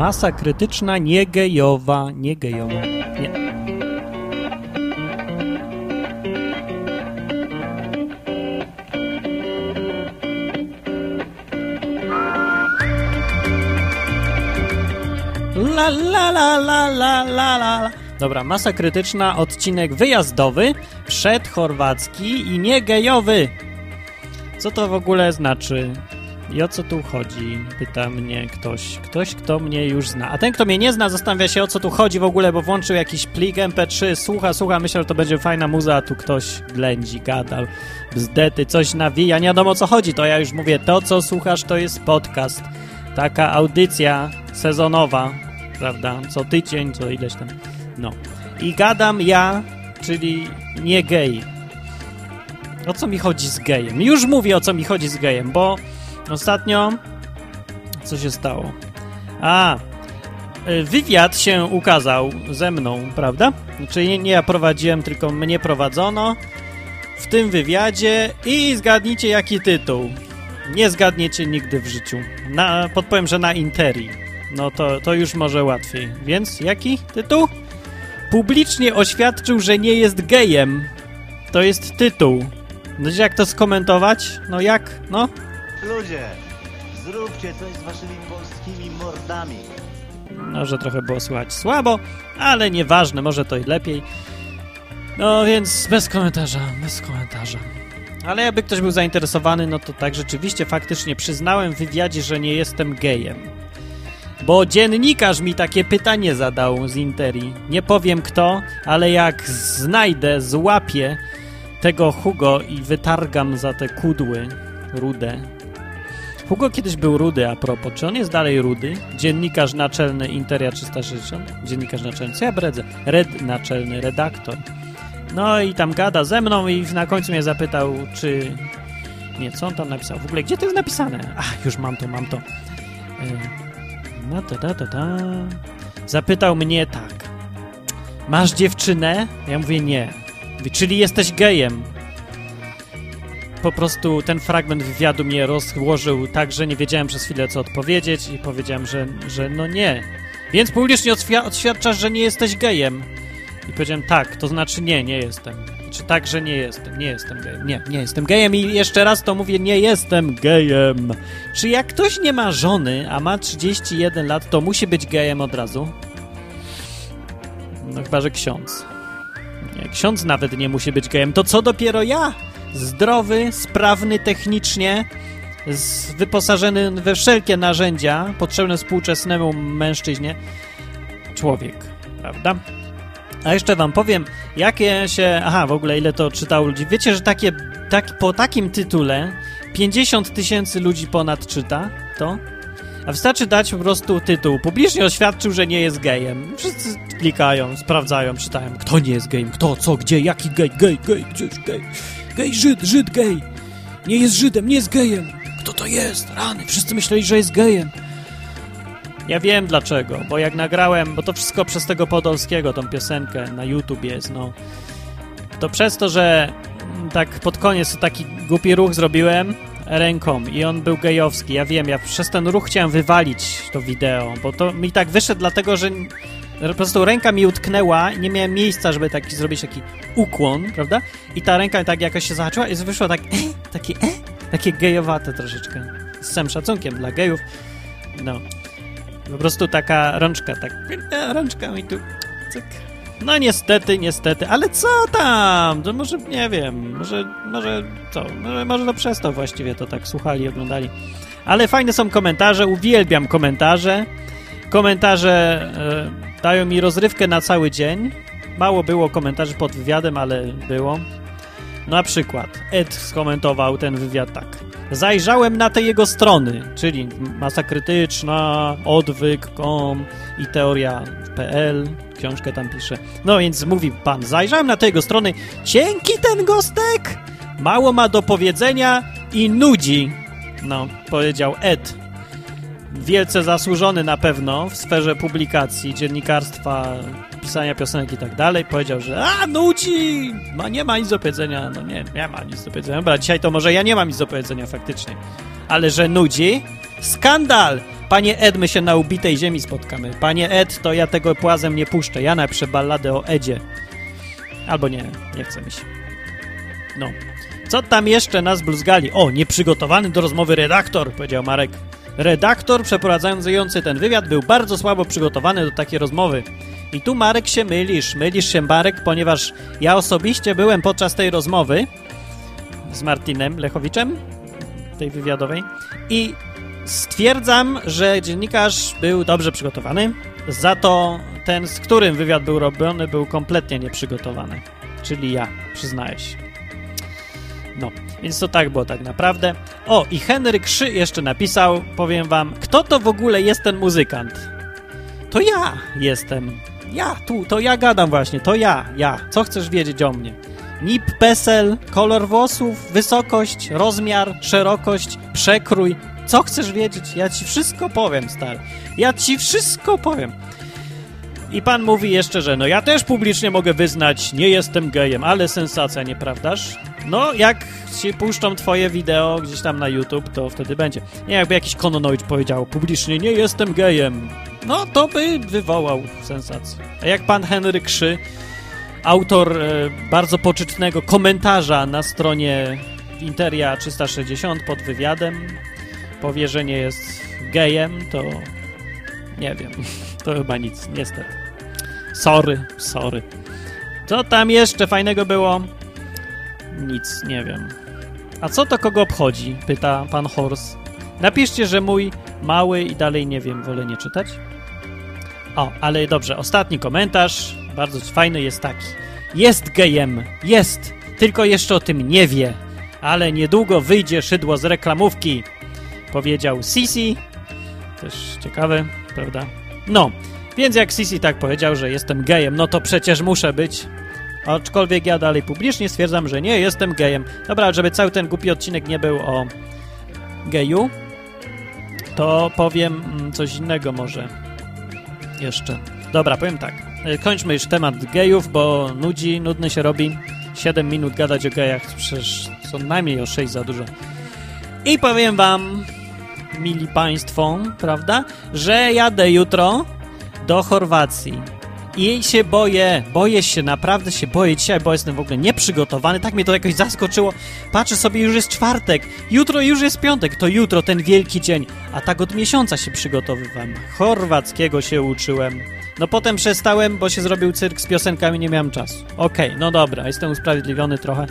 Masa krytyczna, nie gejowa, nie. La la la la la la la. Dobra, masa krytyczna, odcinek wyjazdowy, przedchorwacki i nie gejowy. Co to w ogóle znaczy? I o co tu chodzi? Pyta mnie ktoś. Ktoś, kto mnie już zna. A ten, kto mnie nie zna, zastanawia się, o co tu chodzi w ogóle, bo włączył jakiś plik MP3, słucha, słucha, myślał, że to będzie fajna muza, a tu ktoś ględzi, gadał, bzdety, coś nawija, nie wiadomo o co chodzi. To ja już mówię, to, co słuchasz, to jest podcast. Taka audycja sezonowa, prawda? Co tydzień, co ileś tam. No. I gadam ja, czyli nie gej. O co mi chodzi z gejem? Już mówię, o co mi chodzi z gejem, bo Ostatnio. Co się stało? A. y, Wywiad się ukazał ze mną, prawda? Czyli nie, nie ja prowadziłem, tylko mnie prowadzono w tym wywiadzie i zgadnijcie jaki tytuł. Nie zgadniecie nigdy w życiu. Na, podpowiem, że na Interi. No to, to już może łatwiej. Więc jaki tytuł? Publicznie oświadczył, że nie jest gejem. To jest tytuł. No jak to skomentować? No jak? No, Ludzie, zróbcie coś z waszymi polskimi mordami. Może trochę było słychać słabo, ale nieważne, może to i lepiej. No więc bez komentarza, bez komentarza. Ale jakby ktoś był zainteresowany, no to tak rzeczywiście faktycznie przyznałem w wywiadzie, że nie jestem gejem. Bo dziennikarz mi takie pytanie zadał z Interi. Nie powiem kto, ale jak znajdę, złapię tego Hugo i wytargam za te kudły rude, Hugo kiedyś był rudy, a propos. Czy on jest dalej rudy? Dziennikarz naczelny Interia 360? Dziennikarz naczelny, co ja bredzę? Red naczelny, redaktor. No i tam gada ze mną i na końcu mnie zapytał, czy... Nie, co on tam napisał? W ogóle, gdzie to jest napisane? Ach, już mam to, mam to. Yy, no to, ta, ta, ta. Zapytał mnie tak. Masz dziewczynę? Ja mówię nie. Mówi, czyli jesteś gejem po prostu ten fragment wywiadu mnie rozłożył tak, że nie wiedziałem przez chwilę, co odpowiedzieć i powiedziałem, że, że no nie. Więc publicznie oświadczasz, że nie jesteś gejem. I powiedziałem, tak, to znaczy nie, nie jestem. Czy tak, że nie jestem, nie jestem gejem. Nie, nie jestem gejem i jeszcze raz to mówię, nie jestem gejem. Czy jak ktoś nie ma żony, a ma 31 lat, to musi być gejem od razu? No chyba, że ksiądz. Nie, ksiądz nawet nie musi być gejem. To co dopiero ja? Zdrowy, sprawny technicznie, wyposażony we wszelkie narzędzia potrzebne współczesnemu mężczyźnie człowiek, prawda? A jeszcze wam powiem, jakie się... Aha, w ogóle ile to czytało ludzi. Wiecie, że takie, tak, po takim tytule 50 tysięcy ludzi ponad czyta to? A wystarczy dać po prostu tytuł. Publicznie oświadczył, że nie jest gejem. Wszyscy klikają, sprawdzają, czytają. Kto nie jest gejem? Kto? Co? Gdzie? Jaki gej? Gej, gej, gdzieś gej. Gej, Żyd, Żyd, gej. Nie jest Żydem, nie jest gejem. Kto to jest? Rany, wszyscy myśleli, że jest gejem. Ja wiem dlaczego, bo jak nagrałem, bo to wszystko przez tego Podolskiego, tą piosenkę na YouTube jest, no. To przez to, że tak pod koniec taki głupi ruch zrobiłem ręką i on był gejowski. Ja wiem, ja przez ten ruch chciałem wywalić to wideo, bo to mi tak wyszedł dlatego, że po prostu ręka mi utknęła, nie miałem miejsca, żeby taki zrobić taki ukłon, prawda? I ta ręka tak jakoś się zahaczyła i wyszło tak, e, takie, e, takie gejowate troszeczkę. Z całym szacunkiem dla gejów. No. Po prostu taka rączka, tak, e, rączka mi tu, cyk. No niestety, niestety, ale co tam? To może, nie wiem, może, może co, może, może to przez to właściwie to tak słuchali, oglądali. Ale fajne są komentarze, uwielbiam komentarze. Komentarze e, dają mi rozrywkę na cały dzień. Mało było komentarzy pod wywiadem, ale było. Na przykład Ed skomentował ten wywiad tak. Zajrzałem na te jego strony, czyli masa krytyczna, odwyk.com i teoria.pl, książkę tam pisze. No więc mówi pan, zajrzałem na te jego strony, cienki ten gostek, mało ma do powiedzenia i nudzi. No, powiedział Ed wielce zasłużony na pewno w sferze publikacji, dziennikarstwa, pisania piosenek i tak dalej, powiedział, że a, nudzi, ma, nie ma nic do powiedzenia. No nie, nie ma nic do powiedzenia. Dobra, dzisiaj to może ja nie mam nic do powiedzenia faktycznie. Ale że nudzi? Skandal! Panie Ed, my się na ubitej ziemi spotkamy. Panie Ed, to ja tego płazem nie puszczę. Ja napiszę balladę o Edzie. Albo nie, nie chce mi się. No. Co tam jeszcze nas bluzgali? O, nieprzygotowany do rozmowy redaktor, powiedział Marek. Redaktor przeprowadzający ten wywiad był bardzo słabo przygotowany do takiej rozmowy. I tu Marek się mylisz, mylisz się Marek, ponieważ ja osobiście byłem podczas tej rozmowy z Martinem Lechowiczem, tej wywiadowej, i stwierdzam, że dziennikarz był dobrze przygotowany, za to ten, z którym wywiad był robiony, był kompletnie nieprzygotowany. Czyli ja, przyznaję się. No, więc to tak było tak naprawdę. O, i Henryk Szy jeszcze napisał, powiem wam, kto to w ogóle jest ten muzykant? To ja jestem. Ja, tu, to ja gadam właśnie, to ja, ja. Co chcesz wiedzieć o mnie? NIP, PESEL, kolor włosów, wysokość, rozmiar, szerokość, przekrój. Co chcesz wiedzieć? Ja ci wszystko powiem, stary. Ja ci wszystko powiem. I pan mówi jeszcze, że no ja też publicznie mogę wyznać, nie jestem gejem, ale sensacja, nieprawdaż? No, jak ci puszczą twoje wideo gdzieś tam na YouTube, to wtedy będzie. Nie, jakby jakiś kononoid powiedział publicznie, nie jestem gejem, no to by wywołał sensację. A jak pan Henryk Szy, autor e, bardzo poczytnego komentarza na stronie Interia 360 pod wywiadem, powie, że nie jest gejem, to nie wiem, to chyba nic, niestety. Sorry, sorry. Co tam jeszcze fajnego było? Nic, nie wiem. A co to kogo obchodzi? Pyta pan Horst. Napiszcie, że mój mały i dalej nie wiem, wolę nie czytać. O, ale dobrze, ostatni komentarz, bardzo fajny jest taki. Jest gejem, jest, tylko jeszcze o tym nie wie, ale niedługo wyjdzie szydło z reklamówki, powiedział Sisi. Też ciekawe, prawda? No, więc jak Sisi tak powiedział, że jestem gejem, no to przecież muszę być. Aczkolwiek ja dalej publicznie stwierdzam, że nie jestem gejem. Dobra, żeby cały ten głupi odcinek nie był o geju, to powiem mm, coś innego może jeszcze. Dobra, powiem tak. E, kończmy już temat gejów, bo nudzi, nudny się robi. 7 minut gadać o gejach, przecież co najmniej o 6 za dużo. I powiem wam, mili państwo, prawda, że jadę jutro do Chorwacji. I się boję, boję się, naprawdę się boję dzisiaj, bo jestem w ogóle nieprzygotowany. Tak mnie to jakoś zaskoczyło. Patrzę sobie, już jest czwartek, jutro już jest piątek, to jutro ten wielki dzień. A tak od miesiąca się przygotowywałem. Chorwackiego się uczyłem. No potem przestałem, bo się zrobił cyrk z piosenkami, nie miałem czasu. Okej, okay, no dobra, jestem usprawiedliwiony trochę.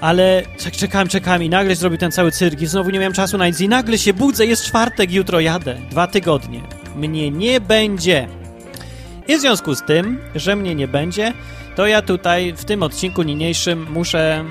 Ale czek, czekałem, czekałem i nagle zrobił ten cały cyrk i znowu nie miałem czasu na nic i nagle się budzę, jest czwartek, jutro jadę. Dwa tygodnie. Mnie nie będzie. I w związku z tym, że mnie nie będzie, to ja tutaj w tym odcinku niniejszym muszę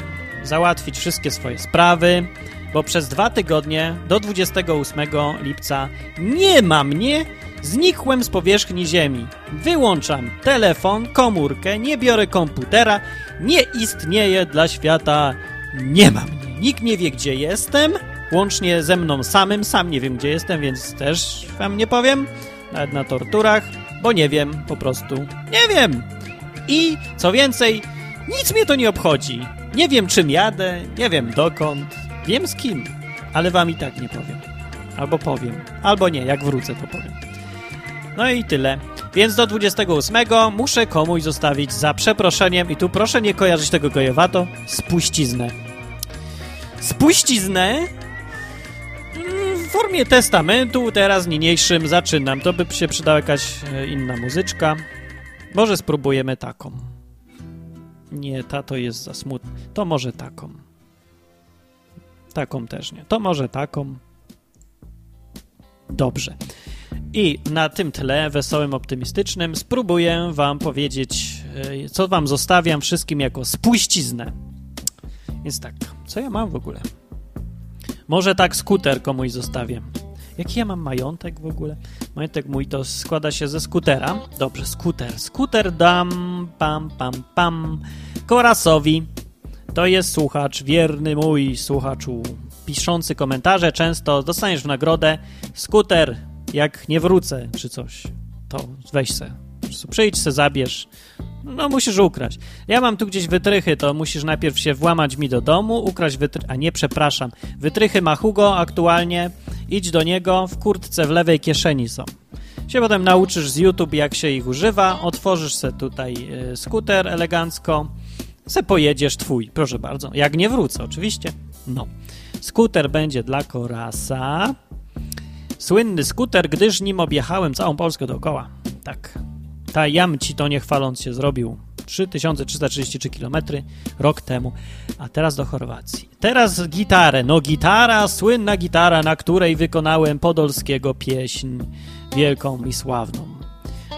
załatwić wszystkie swoje sprawy, bo przez dwa tygodnie do 28 lipca nie ma mnie, znikłem z powierzchni Ziemi. Wyłączam telefon, komórkę, nie biorę komputera, nie istnieje dla świata, nie ma mnie. Nikt nie wie, gdzie jestem, łącznie ze mną samym, sam nie wiem, gdzie jestem, więc też wam nie powiem, nawet na torturach bo nie wiem, po prostu nie wiem. I co więcej, nic mnie to nie obchodzi. Nie wiem, czym jadę, nie wiem dokąd, wiem z kim, ale wam i tak nie powiem. Albo powiem, albo nie, jak wrócę, to powiem. No i tyle. Więc do 28 muszę komuś zostawić za przeproszeniem, i tu proszę nie kojarzyć tego gojowato, spuściznę. Spuściznę w formie testamentu teraz niniejszym zaczynam. To by się przydała jakaś e, inna muzyczka. Może spróbujemy taką. Nie, ta to jest za smutna. To może taką. Taką też nie. To może taką. Dobrze. I na tym tle wesołym, optymistycznym spróbuję wam powiedzieć, e, co wam zostawiam wszystkim jako spuściznę. Więc tak, co ja mam w ogóle? Może tak skuter komuś zostawię. Jaki ja mam majątek w ogóle? Majątek mój to składa się ze skutera. Dobrze, skuter. Skuter dam, pam, pam, pam. Korasowi. To jest słuchacz, wierny mój słuchaczu, piszący komentarze często. Dostaniesz w nagrodę skuter, jak nie wrócę, czy coś. To weź se. Przyjdź se, zabierz. No, musisz ukraść. Ja mam tu gdzieś wytrychy, to musisz najpierw się włamać mi do domu, ukraść wytrychy, a nie, przepraszam. Wytrychy ma Hugo aktualnie idź do niego, w kurtce w lewej kieszeni są. Się potem nauczysz z YouTube, jak się ich używa, otworzysz se tutaj y, skuter elegancko, se pojedziesz twój, proszę bardzo. Jak nie wrócę, oczywiście. No. Skuter będzie dla Korasa. Słynny skuter, gdyż nim objechałem całą Polskę dookoła. Tak. Ta jam ci to nie chwaląc się zrobił 3333 km rok temu. A teraz do Chorwacji. Teraz gitarę. No gitara, słynna gitara, na której wykonałem Podolskiego pieśń wielką i sławną.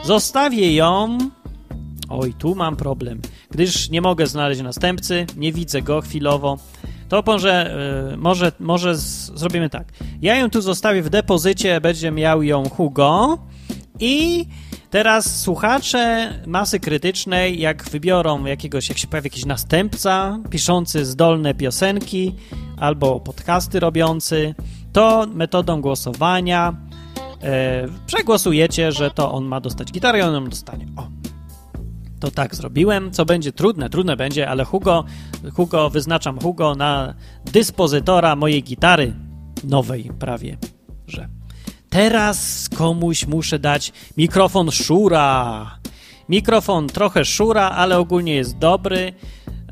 Zostawię ją... Oj, tu mam problem. Gdyż nie mogę znaleźć następcy, nie widzę go chwilowo, to może, y, może, może z, zrobimy tak. Ja ją tu zostawię w depozycie, będzie miał ją Hugo i teraz słuchacze masy krytycznej, jak wybiorą jakiegoś, jak się pojawi jakiś następca piszący zdolne piosenki albo podcasty robiący, to metodą głosowania e, przegłosujecie, że to on ma dostać gitarę i on ją dostanie. O. To tak zrobiłem, co będzie trudne, trudne będzie, ale Hugo, Hugo, wyznaczam Hugo na dyspozytora mojej gitary, nowej prawie, że. Teraz komuś muszę dać mikrofon Szura. Mikrofon trochę Szura, ale ogólnie jest dobry,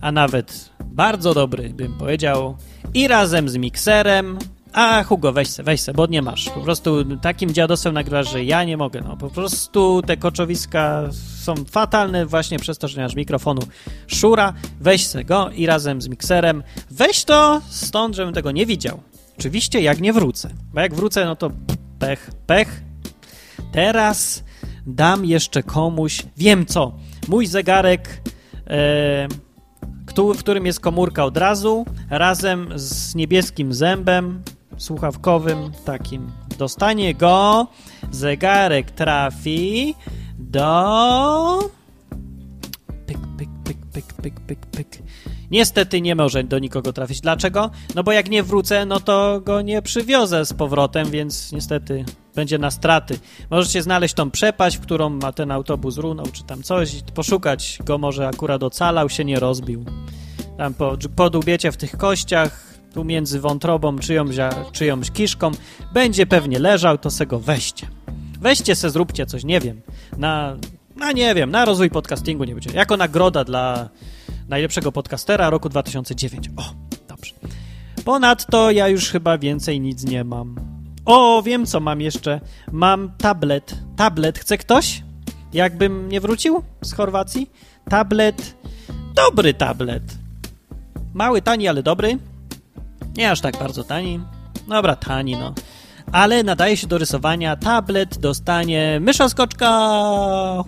a nawet bardzo dobry, bym powiedział. I razem z mikserem a Hugo, weź se, weź se, bo nie masz. Po prostu takim dziadosem nagrywasz, że ja nie mogę. No, po prostu te koczowiska są fatalne właśnie przez to, że nie masz mikrofonu szura. Weź se go i razem z mikserem weź to stąd, żebym tego nie widział. Oczywiście jak nie wrócę. Bo jak wrócę, no to pech, pech. Teraz dam jeszcze komuś, wiem co, mój zegarek... E, w którym jest komórka od razu, razem z niebieskim zębem, słuchawkowym takim. Dostanie go, zegarek trafi do... Pyk, pyk, pyk, pyk, pyk, pyk, pyk. Niestety nie może do nikogo trafić. Dlaczego? No bo jak nie wrócę, no to go nie przywiozę z powrotem, więc niestety będzie na straty. Możecie znaleźć tą przepaść, w którą ma ten autobus runął, czy tam coś, poszukać go może akurat ocalał, się nie rozbił. Tam po, podubiecie w tych kościach, tu między wątrobą czyjąś, czyjąś kiszką, będzie pewnie leżał, to se go weźcie. Weźcie se, zróbcie coś, nie wiem, na, na nie wiem, na rozwój podcastingu nie będzie. Jako nagroda dla najlepszego podcastera roku 2009. O, dobrze. Ponadto ja już chyba więcej nic nie mam. O, wiem co mam jeszcze. Mam tablet. Tablet, chce ktoś? Jakbym nie wrócił z Chorwacji? Tablet, dobry tablet. Mały, tani, ale dobry. Nie aż tak bardzo tani. Dobra, tani, no. Ale nadaje się do rysowania. Tablet dostanie mysza skoczka.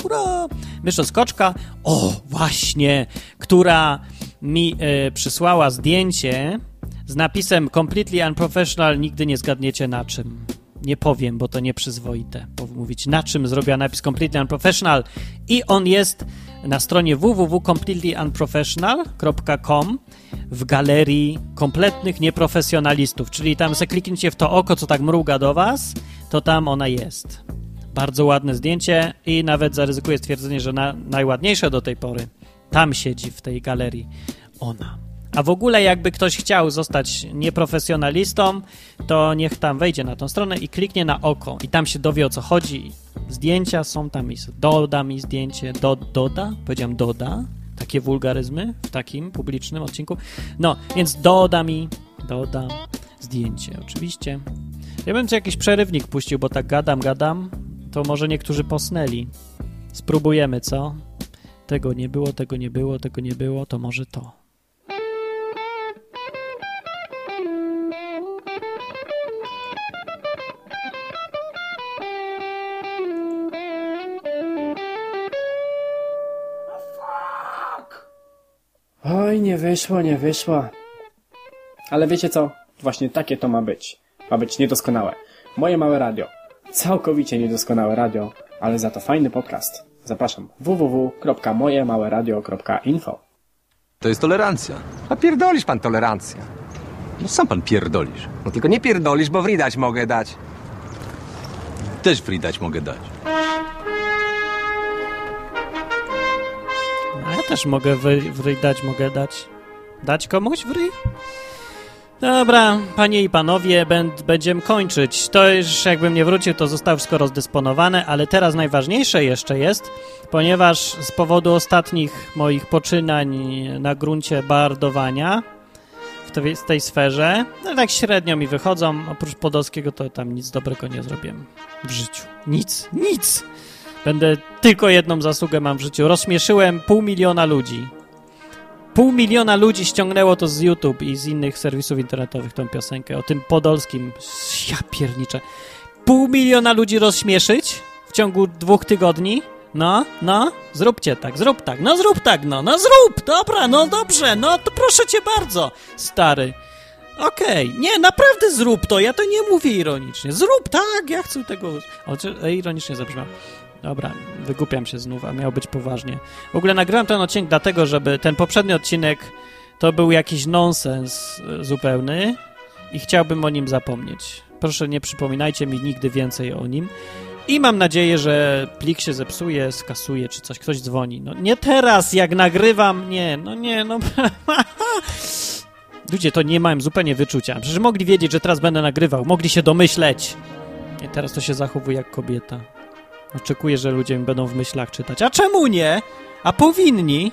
Hurra! Mysza skoczka. O, właśnie, która mi y, przysłała zdjęcie z napisem Completely Unprofessional. Nigdy nie zgadniecie na czym. Nie powiem, bo to nieprzyzwoite. Mówić na czym zrobiła napis Completely Unprofessional. I on jest na stronie www.completelyunprofessional.com w galerii kompletnych nieprofesjonalistów, czyli tam se w to oko, co tak mruga do was, to tam ona jest. Bardzo ładne zdjęcie i nawet zaryzykuję stwierdzenie, że na, najładniejsze do tej pory tam siedzi w tej galerii ona. A w ogóle jakby ktoś chciał zostać nieprofesjonalistą, to niech tam wejdzie na tą stronę i kliknie na oko i tam się dowie o co chodzi. Zdjęcia są tam doda mi zdjęcie, do, doda, powiedziałem doda, takie wulgaryzmy w takim publicznym odcinku. No, więc doda mi, dodam zdjęcie oczywiście. Ja bym tu jakiś przerywnik puścił, bo tak gadam, gadam, to może niektórzy posnęli. Spróbujemy, co? Tego nie było, tego nie było, tego nie było, to może to. Wyszło, nie wyszło. Ale wiecie co? Właśnie takie to ma być. Ma być niedoskonałe. Moje małe radio. Całkowicie niedoskonałe radio, ale za to fajny podcast. Zapraszam www.mojemałeradio.info To jest tolerancja. A pierdolisz pan tolerancję. No sam pan pierdolisz. No tylko nie pierdolisz, bo wridać mogę dać. Też free dać mogę dać. Też mogę wy, dać, mogę dać. Dać komuś wryj? Dobra, panie i panowie, będziemy kończyć. To już jakbym nie wrócił, to zostało wszystko rozdysponowane, ale teraz najważniejsze jeszcze jest, ponieważ z powodu ostatnich moich poczynań na gruncie bardowania w tej, w tej sferze, no tak średnio mi wychodzą, oprócz Podolskiego to tam nic dobrego nie zrobiłem w życiu. Nic, nic! Będę tylko jedną zasługę mam w życiu. Rozśmieszyłem pół miliona ludzi. Pół miliona ludzi ściągnęło to z YouTube i z innych serwisów internetowych tą piosenkę o tym podolskim. Ja pierniczę. Pół miliona ludzi rozśmieszyć w ciągu dwóch tygodni? No, no, zróbcie tak, zrób tak, no zrób tak, no, no zrób, dobra, no dobrze, no to proszę cię bardzo, stary. Okej, nie, naprawdę zrób to, ja to nie mówię ironicznie. Zrób tak, ja chcę tego... O, e, ironicznie zabrzmiał. Dobra, wygłupiam się znów, a miał być poważnie. W ogóle nagrałem ten odcinek dlatego, żeby ten poprzedni odcinek to był jakiś nonsens e, zupełny i chciałbym o nim zapomnieć. Proszę nie przypominajcie mi nigdy więcej o nim. I mam nadzieję, że plik się zepsuje, skasuje, czy coś, ktoś dzwoni. No nie teraz, jak nagrywam, nie, no nie, no... Ludzie to nie mają zupełnie wyczucia. Przecież mogli wiedzieć, że teraz będę nagrywał, mogli się domyśleć. I teraz to się zachowuje jak kobieta. Oczekuję, że ludzie mi będą w myślach czytać. A czemu nie? A powinni?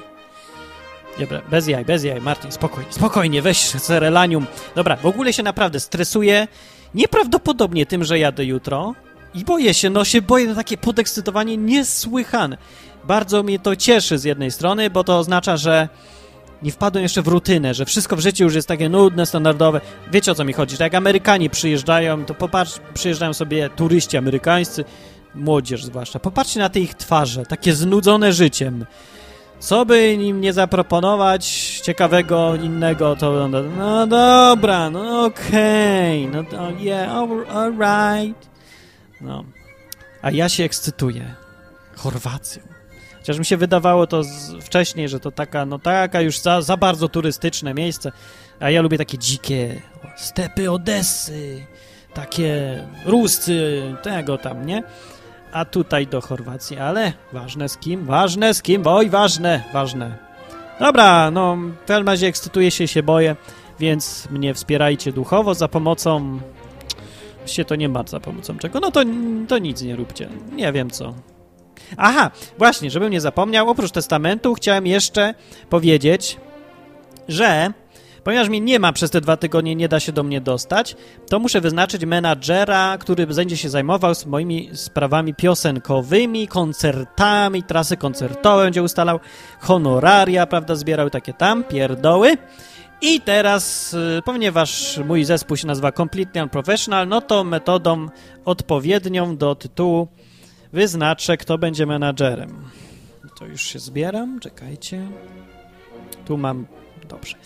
Dobra, bez jaj, bez jaj, Martin, spokojnie, spokojnie, weź serelanium. Dobra, w ogóle się naprawdę stresuję nieprawdopodobnie tym, że jadę jutro i boję się, no się boję na takie podekscytowanie niesłychane. Bardzo mnie to cieszy z jednej strony, bo to oznacza, że nie wpadłem jeszcze w rutynę, że wszystko w życiu już jest takie nudne, standardowe. Wiecie o co mi chodzi? Tak jak Amerykanie przyjeżdżają, to popatrz, przyjeżdżają sobie turyści amerykańscy, młodzież zwłaszcza. Popatrzcie na te ich twarze, takie znudzone życiem. Co by im nie zaproponować ciekawego, innego, to no, dobra, no okej, okay, no yeah, alright. No. A ja się ekscytuję. Chorwacją. Chociaż mi się wydawało to z, wcześniej, że to taka, no taka już za, za bardzo turystyczne miejsce, a ja lubię takie dzikie stepy Odessy, takie ruscy, tego tam, nie? A tutaj do Chorwacji, ale ważne z kim, ważne z kim, oj, ważne, ważne. Dobra, no, w każdym razie ekscytuję się, się boję, więc mnie wspierajcie duchowo za pomocą... się to nie ma za pomocą czego, no to, to nic nie róbcie, nie wiem co. Aha, właśnie, żebym nie zapomniał, oprócz testamentu chciałem jeszcze powiedzieć, że ponieważ mnie nie ma przez te dwa tygodnie, nie da się do mnie dostać, to muszę wyznaczyć menadżera, który będzie się zajmował z moimi sprawami piosenkowymi, koncertami, trasy koncertowe będzie ustalał, honoraria, prawda, zbierał takie tam, pierdoły. I teraz, y, ponieważ mój zespół się nazywa Completely Unprofessional, no to metodą odpowiednią do tytułu wyznaczę, kto będzie menadżerem. To już się zbieram, czekajcie. Tu mam, dobrze.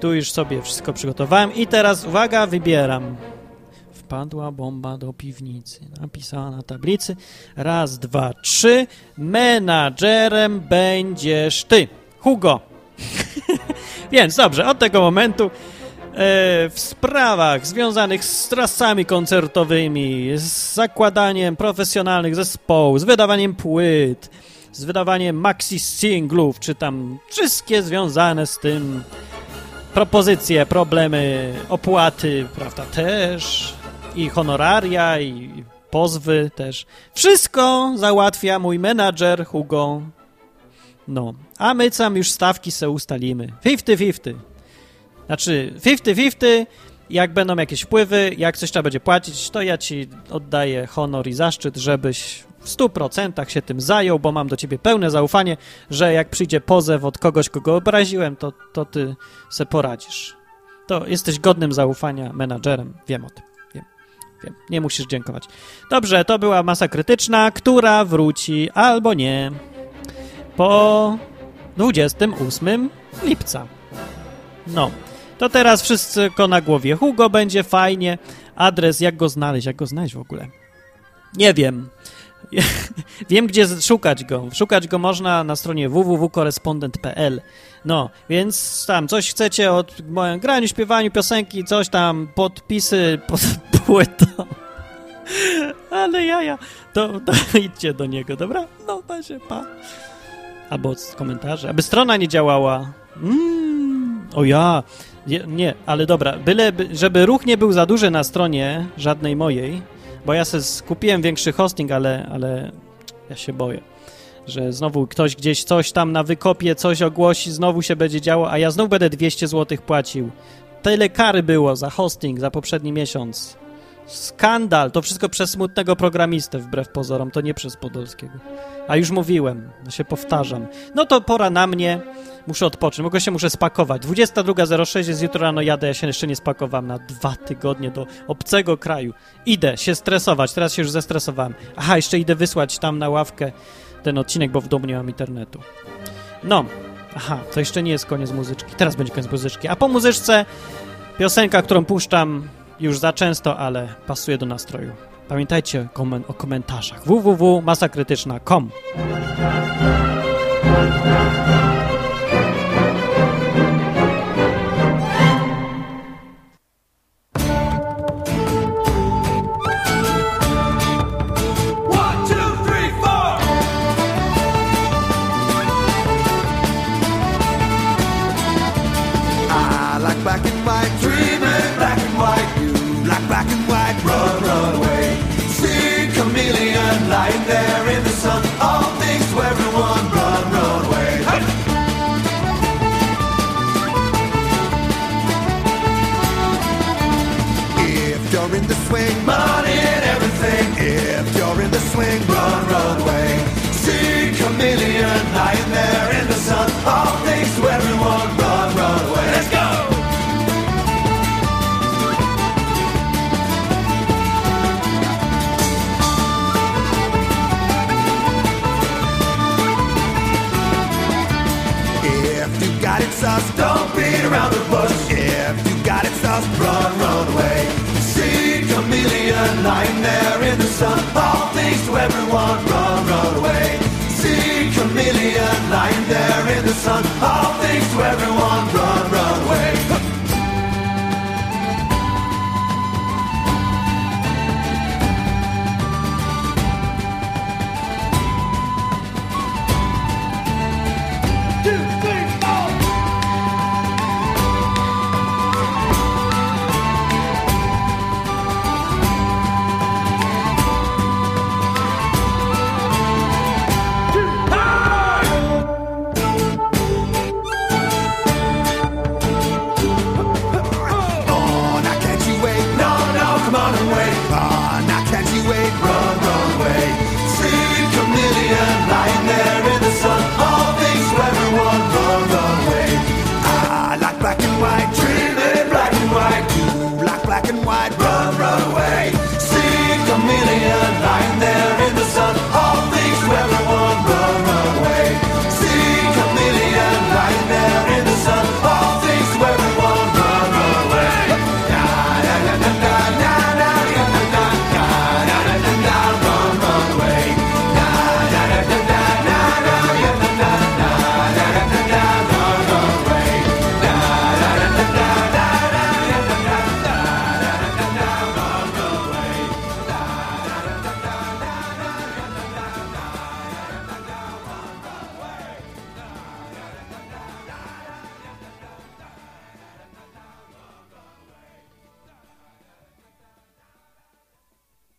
Tu już sobie wszystko przygotowałem i teraz, uwaga, wybieram. Wpadła bomba do piwnicy. Napisała na tablicy. Raz, dwa, trzy. Menadżerem będziesz ty. Hugo. Więc dobrze, od tego momentu w sprawach związanych z trasami koncertowymi, z zakładaniem profesjonalnych zespołów, z wydawaniem płyt, z wydawaniem maxi singlów, czy tam wszystkie związane z tym propozycje, problemy, opłaty, prawda, też i honoraria i pozwy też. Wszystko załatwia mój menadżer Hugo. No, a my tam już stawki se ustalimy. 50-50. Znaczy 50-50, jak będą jakieś wpływy, jak coś trzeba będzie płacić, to ja ci oddaję honor i zaszczyt, żebyś w 100% się tym zajął, bo mam do ciebie pełne zaufanie, że jak przyjdzie pozew od kogoś, kogo obraziłem, to, to ty se poradzisz. To jesteś godnym zaufania menadżerem, wiem o tym. Wiem, wiem. Nie musisz dziękować. Dobrze, to była masa krytyczna, która wróci albo nie po 28 lipca. No. To teraz wszystko na głowie. Hugo będzie fajnie. Adres, jak go znaleźć? Jak go znaleźć w ogóle? Nie wiem. wiem, gdzie szukać go. Szukać go można na stronie www.korespondent.pl. No, więc tam coś chcecie od moim graniu, śpiewaniu, piosenki, coś tam, podpisy pod płytą. Ale jaja, to, to idźcie do niego, dobra? No, pa się, pa. Albo komentarze. Aby strona nie działała. Mm, o ja, Je, nie, ale dobra, byle, by- żeby ruch nie był za duży na stronie żadnej mojej, bo ja se skupiłem większy hosting, ale, ale ja się boję, że znowu ktoś gdzieś coś tam na wykopie coś ogłosi, znowu się będzie działo, a ja znowu będę 200 zł płacił. Tyle kary było za hosting za poprzedni miesiąc. Skandal! To wszystko przez smutnego programistę, wbrew pozorom, to nie przez Podolskiego. A już mówiłem, się powtarzam. No to pora na mnie. Muszę odpocząć, mogę się muszę spakować. 22.06 jest jutro rano, jadę, ja się jeszcze nie spakowałem na dwa tygodnie do obcego kraju. Idę się stresować, teraz się już zestresowałem. Aha, jeszcze idę wysłać tam na ławkę ten odcinek, bo w domu nie mam internetu. No, aha, to jeszcze nie jest koniec muzyczki. Teraz będzie koniec muzyczki. A po muzyczce piosenka, którą puszczam już za często, ale pasuje do nastroju. Pamiętajcie o komentarzach. www.masakrytyczna.com swing, All things to everyone, run, run away. See chameleon lying there in the sun. All things to everyone,